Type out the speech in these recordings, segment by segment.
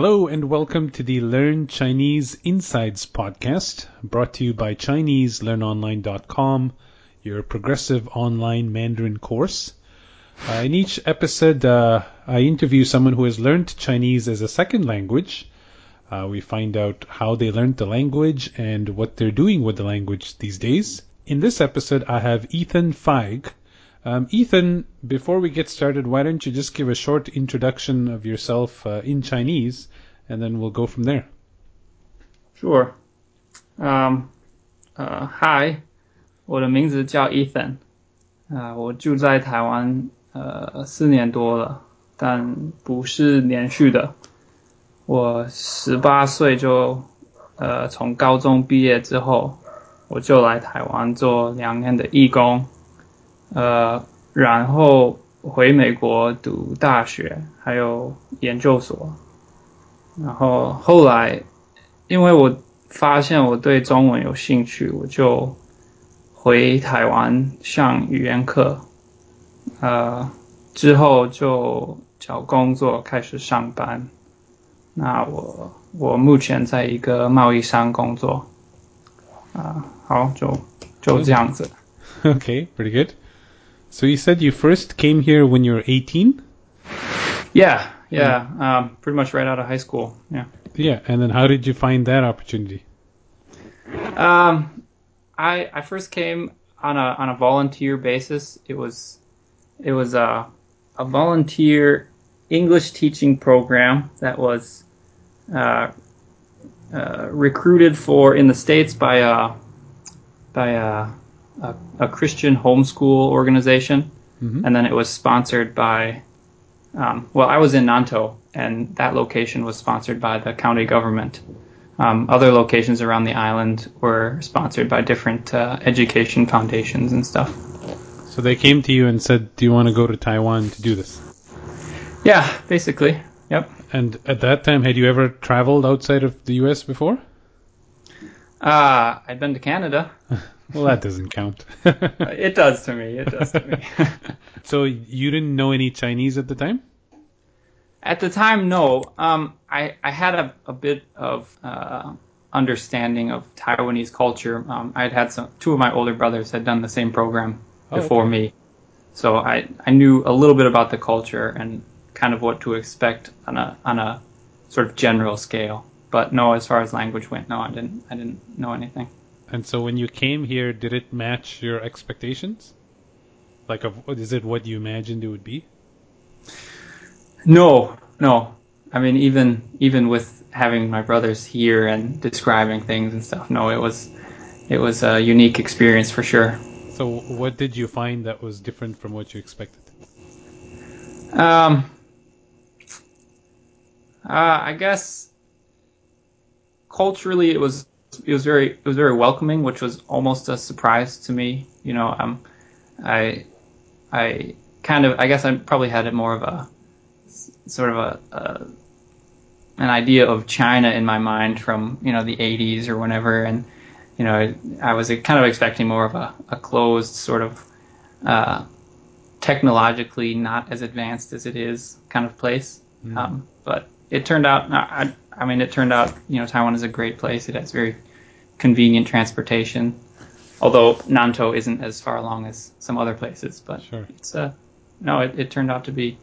Hello and welcome to the Learn Chinese Insights podcast, brought to you by ChineseLearnOnline.com, your progressive online Mandarin course. Uh, in each episode, uh, I interview someone who has learned Chinese as a second language. Uh, we find out how they learned the language and what they're doing with the language these days. In this episode, I have Ethan Feig. Um, Ethan, before we get started, why don't you just give a short introduction of yourself uh, in Chinese, and then we'll go from there. Sure. Um, 呃，Hi，我的名字叫 Ethan，啊、我住在台湾呃四年多了，但不是连续的。我十八岁就呃从高中毕业之后，我就来台湾做两年的义工， 呃，然后回美国读大学，还有研究所。然后后来，因为我发现我对中文有兴趣，我就回台湾上语言课，呃，之后就找工作开始上班。那我我目前在一个贸易商工作，啊、好，就就这样子。Okay, pretty good. So you said you first came here when you were 18? Yeah, yeah, um, pretty much right out of high school. Yeah. Yeah, and then how did you find that opportunity? Um, I I first came on a on a volunteer basis. It was it was a a volunteer English teaching program that was uh, uh, recruited for in the states by a by a a, a Christian homeschool organization, Mhm. and then it was sponsored by. Um, well, I was in Nantou, and that location was sponsored by the county government. Um, other locations around the island were sponsored by different uh, education foundations and stuff. So they came to you and said, "Do you want to go to Taiwan to do this?" Yeah, basically. Yep. And at that time, had you ever traveled outside of the U.S. before? Uh, I'd been to Canada. Well, that doesn't count. it does to me. It does to me. so you didn't know any Chinese at the time? At the time, no. Um, I, I had a, a bit of uh, understanding of Taiwanese culture. Um, I had had some. Two of my older brothers had done the same program Oh, before okay. me, so I I knew a little bit about the culture and kind of what to expect on a on a sort of general scale. But no, as far as language went, no, I didn't I didn't know anything. And so when you came here, did it match your expectations? Like, of, is it what you imagined it would be? No, no. I mean, even even with having my brothers here and describing things and stuff, no, it was it was a unique experience for sure. So what did you find that was different from what you expected? Um, uh, I guess culturally it was it was very it was very welcoming, which was almost a surprise to me. You know, um, I I kind of I guess I probably had it more of a sort of a, a an idea of China in my mind from you know the 80s or whenever, and you know I was kind of expecting more of a, a closed sort of uh, technologically not as advanced as it is kind of place. Um, but it turned out, I, I mean, it turned out, you know, Taiwan is a great place. It has very convenient transportation. Although Nantou isn't as far along as some other places, but Sure. it's uh, no, it, it turned out to be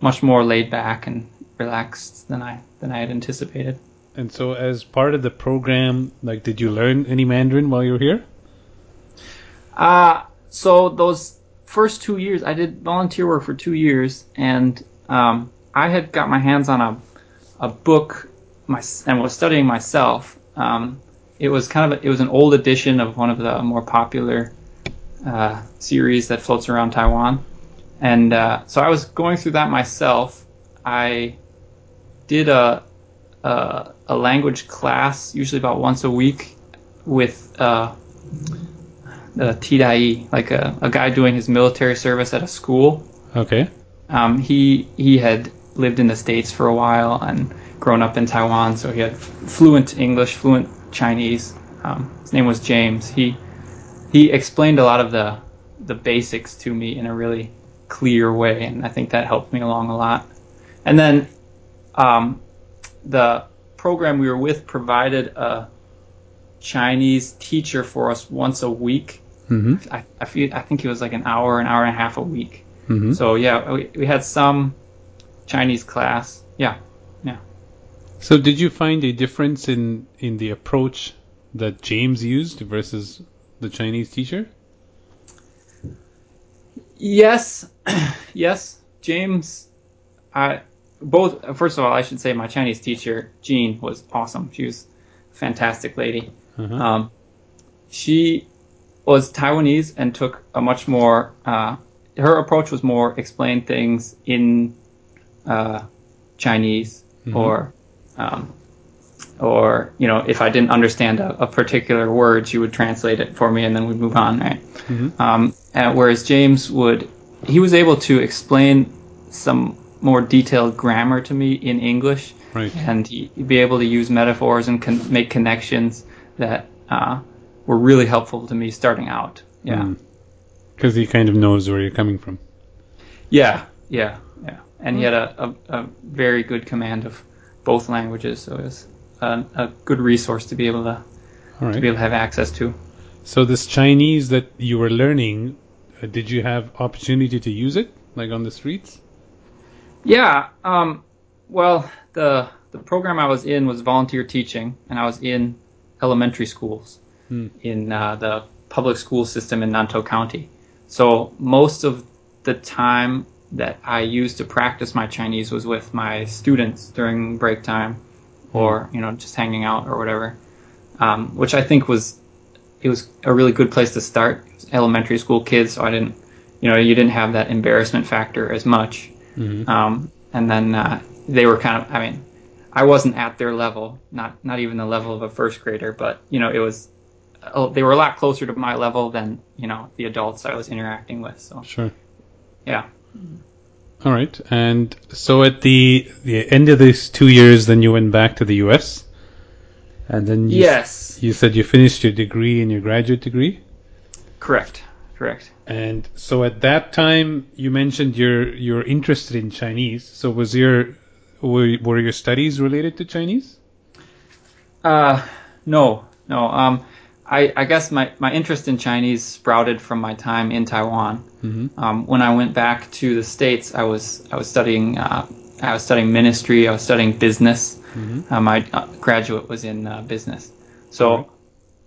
much more laid back and relaxed than I than I had anticipated. And so as part of the program, like, did you learn any Mandarin while you were here? Uh, so those first two years, I did volunteer work for two years, and um, I had got my hands on a a book my, and was studying myself. Um, it was kind of a, it was an old edition of one of the more popular uh, series that floats around Taiwan, and uh, so I was going through that myself. I did a a, a language class, usually about once a week, with uh, the Tidai, like a, a guy doing his military service at a school. Okay. Um, he he had lived in the states for a while and grown up in Taiwan, so he had fluent English, fluent Chinese. Um, his name was James. He he explained a lot of the the basics to me in a really clear way, and I think that helped me along a lot. And then um, the program we were with provided a Chinese teacher for us once a week. Mm-hmm. I, I feel I think it was like an hour, an hour and a half a week. Mm-hmm. So yeah, we, we had some Chinese class. Yeah, yeah. So did you find a difference in in the approach that James used versus the Chinese teacher? Yes, yes, James. I both. First of all, I should say my Chinese teacher Jean was awesome. She was a fantastic lady. Uh-huh. Um, she was Taiwanese and took a much more. Uh, her approach was more explain things in uh, Chinese Mhm. or. Um, or you know, if I didn't understand a, a particular word, she would translate it for me, and then we'd move on, right? Mhm. Um, and whereas James would, he was able to explain some more detailed grammar to me in English, Right. and he, he'd be able to use metaphors and con- make connections that uh, were really helpful to me starting out. Yeah, Because he kind of knows where you're coming from. yeah, yeah, yeah. And he had a, a, a very good command of both languages, so it was a, a good resource to be able to to be able to have access to. So this Chinese that you were learning, uh, did you have opportunity to use it, like on the streets? Yeah. Um, well, the the program I was in was volunteer teaching, and I was in elementary schools Hmm. in uh, the public school system in Nantou County. So most of the time that I used to practice my Chinese was with my students during break time, or you know just hanging out or whatever, um, which I think was it was a really good place to start. Elementary school kids, so I didn't, you know, you didn't have that embarrassment factor as much. Mm-hmm. Um, and then uh, they were kind of, I mean, I wasn't at their level, not not even the level of a first grader, but you know, it was, oh, they were a lot closer to my level than you know the adults I was interacting with. So Sure. yeah, All right. And so at the the end of these two years, then you went back to the U.S. And then you, yes, you said you finished your degree and your graduate degree. correct, correct. And so at that time, you mentioned you're you're interested in Chinese. So was your were, were your studies related to Chinese? Uh, no, no. Um, I, I guess my, my interest in Chinese sprouted from my time in Taiwan. Mm-hmm. Um, when I went back to the states, I was I was studying uh, I was studying ministry. I was studying business. Mm-hmm. Uh, my uh, graduate was in uh, business, so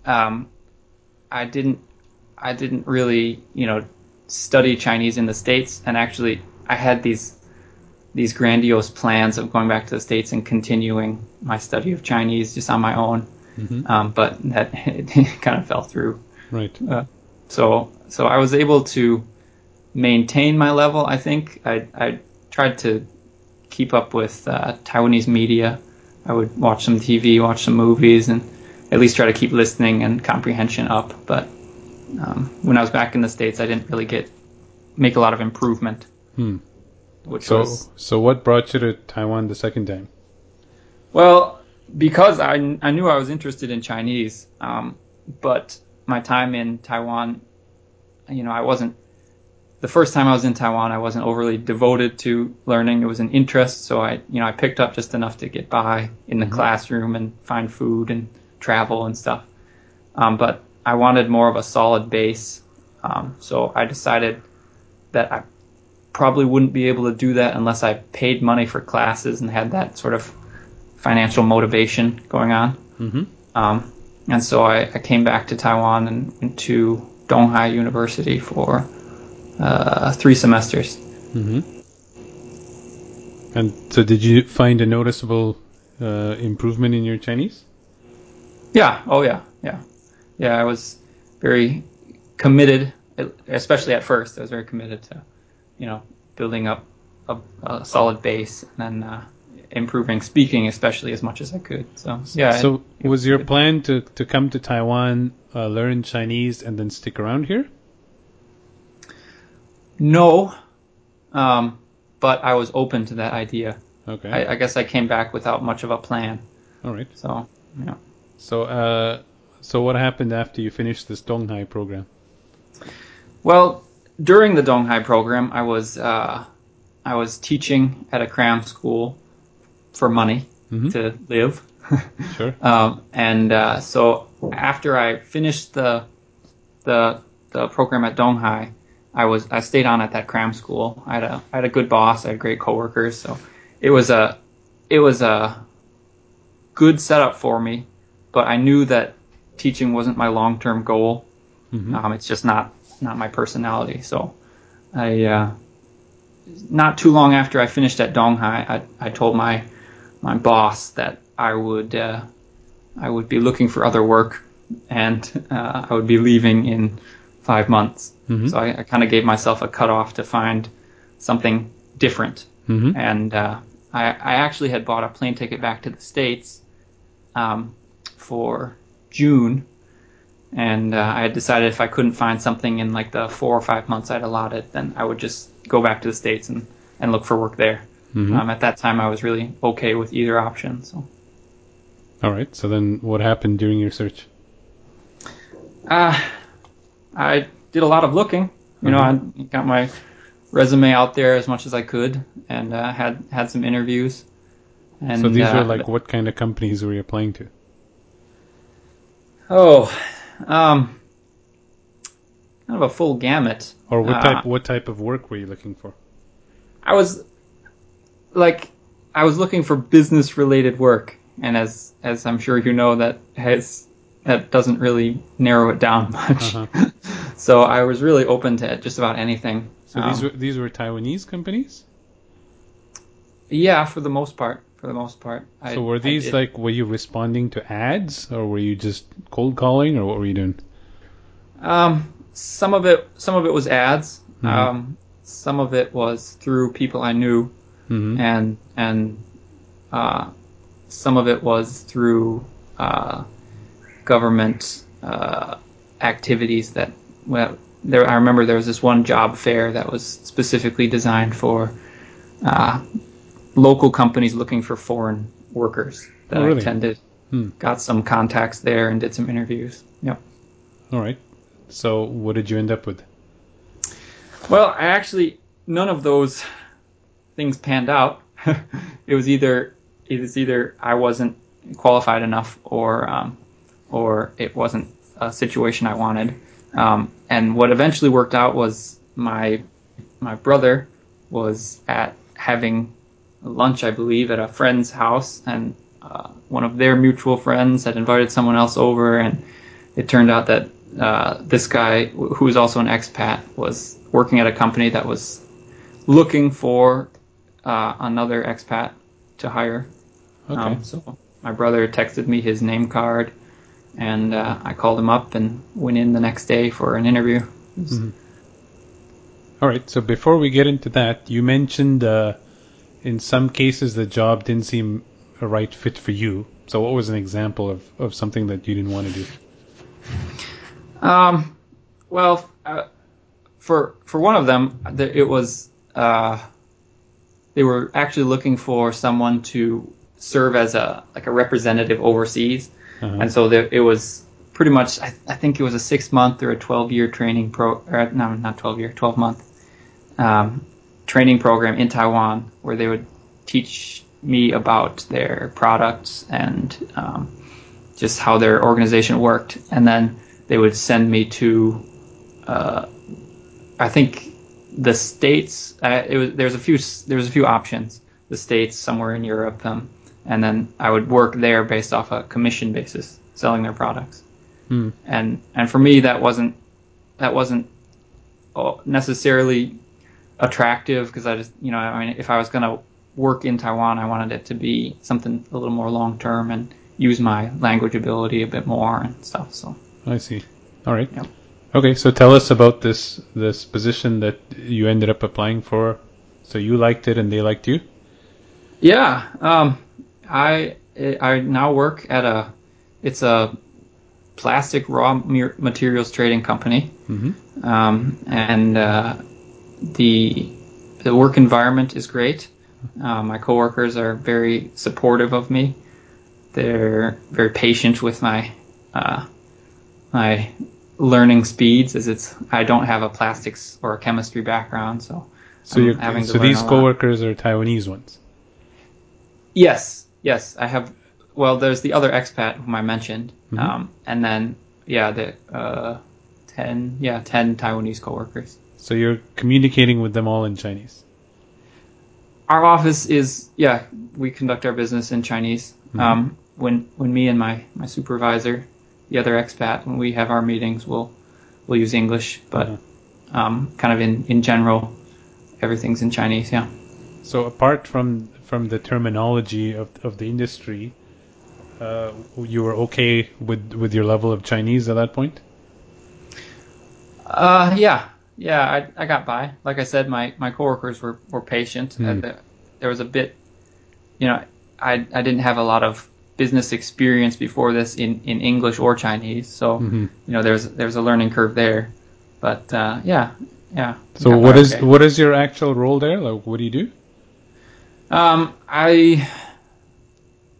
um, I didn't I didn't really you know study Chinese in the states, and actually I had these these grandiose plans of going back to the states and continuing my study of Chinese just on my own, Mm-hmm. um, but that kind of fell through. Right. So so I was able to maintain my level. I think I I tried to keep up with uh, Taiwanese media. I would watch some TV, watch some movies, and at least try to keep listening and comprehension up. But um, when I was back in the states, I didn't really get make a lot of improvement. Hmm. So was so what brought you to Taiwan the second time? Well, because I, I knew I was interested in Chinese, um, but my time in Taiwan, you know, I wasn't. The first time I was in Taiwan, I wasn't overly devoted to learning. It was an interest, so I, you know, I picked up just enough to get by in the classroom and find food and travel and stuff. Um, but I wanted more of a solid base, um, so I decided that I probably wouldn't be able to do that unless I paid money for classes and had that sort of financial motivation going on. Mm-hmm. Um, and so I, I came back to Taiwan and went to Donghai University for uh, three semesters. Mm-hmm. And so did you find a noticeable uh, improvement in your Chinese? Yeah. Oh yeah. Yeah. Yeah. I was very committed, especially at first. I was very committed to, you know, building up a, a solid base and then uh, improving speaking, especially as much as I could. So yeah. So it- was your plan to, to come to Taiwan, uh, learn Chinese, and then stick around here? No, um, but I was open to that idea. Okay. I, I guess I came back without much of a plan. All right. So yeah. So uh, so what happened after you finished this Donghai program? Well, during the Donghai program, I was uh, I was teaching at a cram school for money, Mhm. to live. Sure. Um, and uh, so after I finished the the the program at Donghai, I was I stayed on at that cram school. I had a I had a good boss. I had great coworkers. So it was a it was a good setup for me. But I knew that teaching wasn't my long term goal. Mhm. Um, it's just not not my personality. So I uh, not too long after I finished at Donghai, I, I told my my boss that I would uh, I would be looking for other work and uh, I would be leaving in five months. Mhm. So I, I kind of gave myself a cutoff to find something different. Mhm. And uh, I, I actually had bought a plane ticket back to the States um, for June. And uh, I had decided if I couldn't find something in like the four or five months I'd allotted, then I would just go back to the States and, and look for work there. Mhm. Um, at that time, I was really okay with either option. So All right. So then, what happened during your search? uh, I did a lot of looking. You know, I got my resume out there as much as I could, and uh, had had some interviews. And so these uh, are like what kind of companies were you applying to? oh, um, kind of a full gamut. Or what Uh, type what type of work were you looking for? I was like, I was looking for business related work, and as as I'm sure you know, that has that doesn't really narrow it down much. Uh-huh. so I was really open to just about anything. So these Um, were these were Taiwanese companies. yeah, for the most part. For the most part. I, So were these like were you responding to ads or were you just cold calling or what were you doing? Um, some of it, some of it was ads. Mhm. Um, some of it was through people I knew, hmm and and uh, some of it was through uh, government uh, activities that. Well, there I remember there was this one job fair that was specifically designed for uh, local companies looking for foreign workers that Oh, really? I attended. Hmm. Got some contacts there and did some interviews. Yep. All right. So what did you end up with? Well, I actually none of those things panned out. it was either it was either I wasn't qualified enough or um, or it wasn't a situation I wanted. Um, and what eventually worked out was my my brother was at having lunch, I believe, at a friend's house, and uh, one of their mutual friends had invited someone else over, and it turned out that uh, this guy, who was also an expat, was working at a company that was looking for uh, another expat to hire. Okay. Um, so my brother texted me his name card, and uh, I called him up and went in the next day for an interview. Was- All right. So before we get into that, you mentioned uh, in some cases the job didn't seem a right fit for you. So what was an example of, of something that you didn't want to do? Um, well, uh, for for one of them, it was uh, they were actually looking for someone to serve as a like a representative overseas, Uh-huh. and so there, it was pretty much I, I think it was a six month or a twelve year training pro or no not twelve year twelve month um, training program in Taiwan where they would teach me about their products and um, just how their organization worked, and then they would send me to uh, I think the states. Uh, it was there's a few there was a few options. The states somewhere in Europe, um, and then I would work there based off a commission basis, selling their products. Hmm. And and for me that wasn't that wasn't uh, necessarily attractive because I just you know I mean if I was gonna work in Taiwan I wanted it to be something a little more long term and use my language ability a bit more and stuff. So I see. All right. Yep. Okay, so tell us about this this position that you ended up applying for. So you liked it and they liked you. Yeah, um, I I now work at a it's a plastic raw materials trading company, Mm-hmm. um, and uh, the the work environment is great. Uh, my coworkers are very supportive of me. They're very patient with my uh, my learning speeds, as it's I don't have a plastics or a chemistry background, so So I'm you're, so these a lot. coworkers are Taiwanese ones. Yes, yes, I have. Well, there's the other expat whom I mentioned, Mhm. um, and then yeah, the uh, ten yeah ten Taiwanese coworkers. So you're communicating with them all in Chinese. Our office is yeah, we conduct our business in Chinese. Mhm. Um, when when me and my my supervisor, the other expat, when we have our meetings, we'll we'll use English, but Uh-huh. um, kind of in in general, everything's in Chinese. Yeah. So apart from from the terminology of of the industry, uh, you were okay with with your level of Chinese at that point. Uh, yeah, yeah, I, I got by. Like I said, my, my coworkers were, were patient. The- there was a bit, you know, I, I didn't have a lot of business experience before this in, in English or Chinese, so Mhm. you know, there's there's a learning curve there. But uh, yeah, yeah. So what is okay. what is your actual role there? Like, what do you do? Um, I,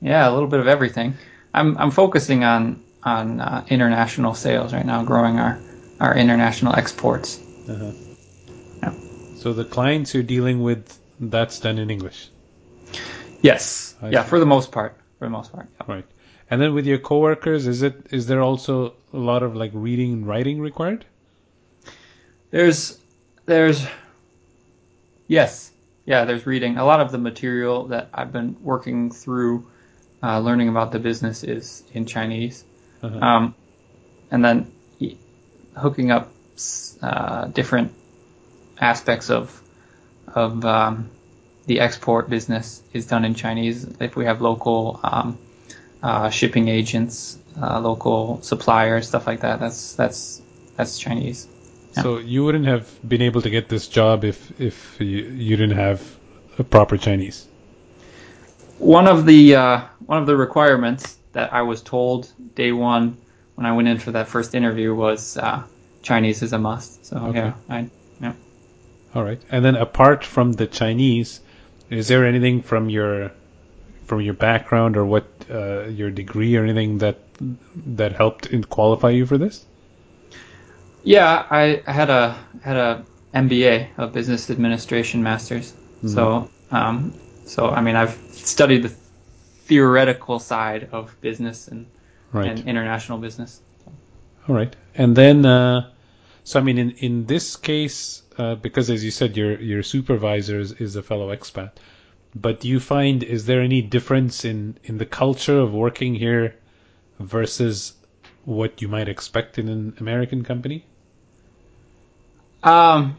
yeah, a little bit of everything. I'm I'm focusing on on uh, international sales right now, growing our our international exports. Uh-huh. Yeah. So the clients you're dealing with, that's done in English, Yes, I yeah, see. for the most part, for the most part. yeah. right? And then with your coworkers, is it is there also a lot of like reading and writing required? There's, there's, yes, yeah, there's reading. A lot of the material that I've been working through, uh, learning about the business is in Chinese. Uh-huh. Um, and then hooking up uh, different aspects of of um, the export business is done in Chinese. If we have local um, uh, shipping agents, uh, local suppliers, stuff like that, that's that's that's Chinese. yeah. So you wouldn't have been able to get this job if if you, you didn't have a proper Chinese. One of the uh, one of the requirements that I was told day one when I went in for that first interview was uh, Chinese is a must. So Okay. yeah, I, All right. And then apart from the Chinese, is there anything from your from your background or what uh, your degree or anything that that helped in qualify you for this? Yeah, I, had a had a MBA, a business administration master's. So um, so I mean I've studied the theoretical side of business and, Right. and international business. All right. And then, uh, so I mean, in in this case, uh, because as you said, your your supervisor is, is a fellow expat, but do you find is there any difference in in the culture of working here versus what you might expect in an American company? Um.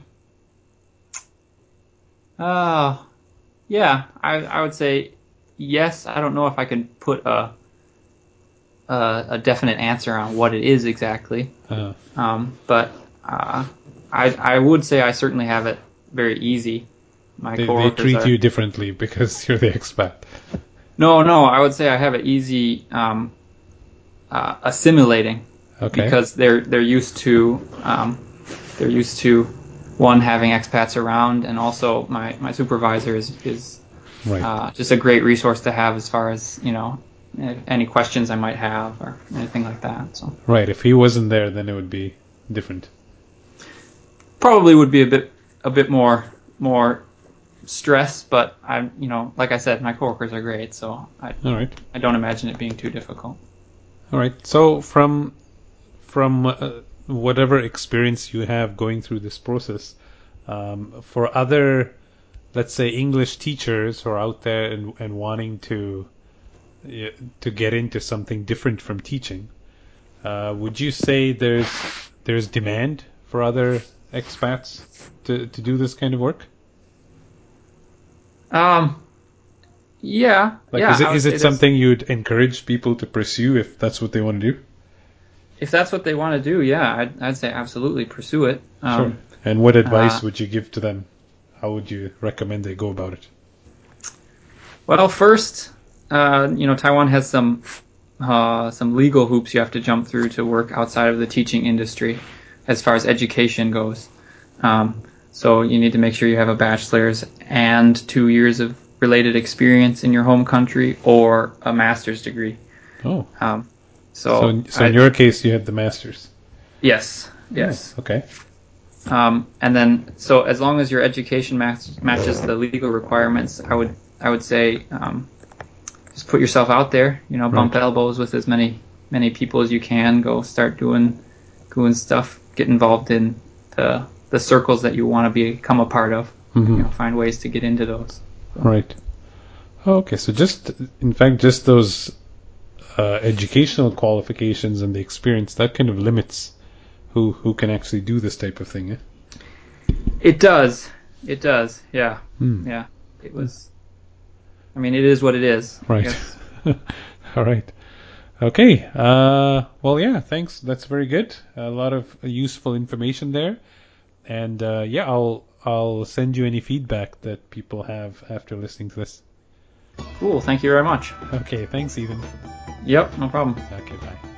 Uh, yeah, I I would say yes. I don't know if I can put a a, a definite answer on what it is exactly. Uh, Um, but uh, I I would say I certainly have it very easy. My they, they treat are, you differently because you're the expat. No, no, I would say I have it easy um, uh, assimilating Okay. because they're they're used to um, they're used to one having expats around, and also my, my supervisor is is right. uh, just a great resource to have as far as you know any questions I might have or anything like that. So right. If he wasn't there, then it would be different. Probably would be a bit a bit more more stress, but I'm you know like I said, my coworkers are great, so I All right. I don't imagine it being too difficult. All right. So from from uh, whatever experience you have going through this process, um, for other, let's say, English teachers who are out there and, and wanting to uh, to get into something different from teaching, uh, would you say there's there's demand for other expats to, to do this kind of work? Um, yeah, Like, yeah. is it is it something you'd encourage people to pursue if that's what they want to do? If that's what they want to do, yeah, I'd, I'd say absolutely pursue it. Um, Sure. And what advice uh, would you give to them? How would you recommend they go about it? Well, first, uh, you know, Taiwan has some uh, some legal hoops you have to jump through to work outside of the teaching industry, as far as education goes. Um, so you need to make sure you have a bachelor's and two years of related experience in your home country, or a master's degree. Oh, Um, so so, so I- in your case, you had the masters. yes, yes. Oh, okay. Um, and then, so as long as your education match, matches the legal requirements, I would I would say um, just just put yourself out there. You know, bump Right. elbows with as many many people as you can. Go start doing doing stuff. Get involved in the the circles that you want to become a part of. Mhm. You know, find ways to get into those. Right. Okay, so just in fact, just those uh, educational qualifications and the experience that kind of limits who who can actually do this type of thing. Eh? It does. It does. Yeah. Hmm. Yeah. It was. I mean, it is what it is. Right. All right. Okay. Uh, well, yeah. Thanks. That's very good. A lot of useful information there. And uh, yeah, I'll I'll send you any feedback that people have after listening to this. Cool. Thank you very much. Okay. Thanks, Ethan. Yep. No problem. Okay. Bye.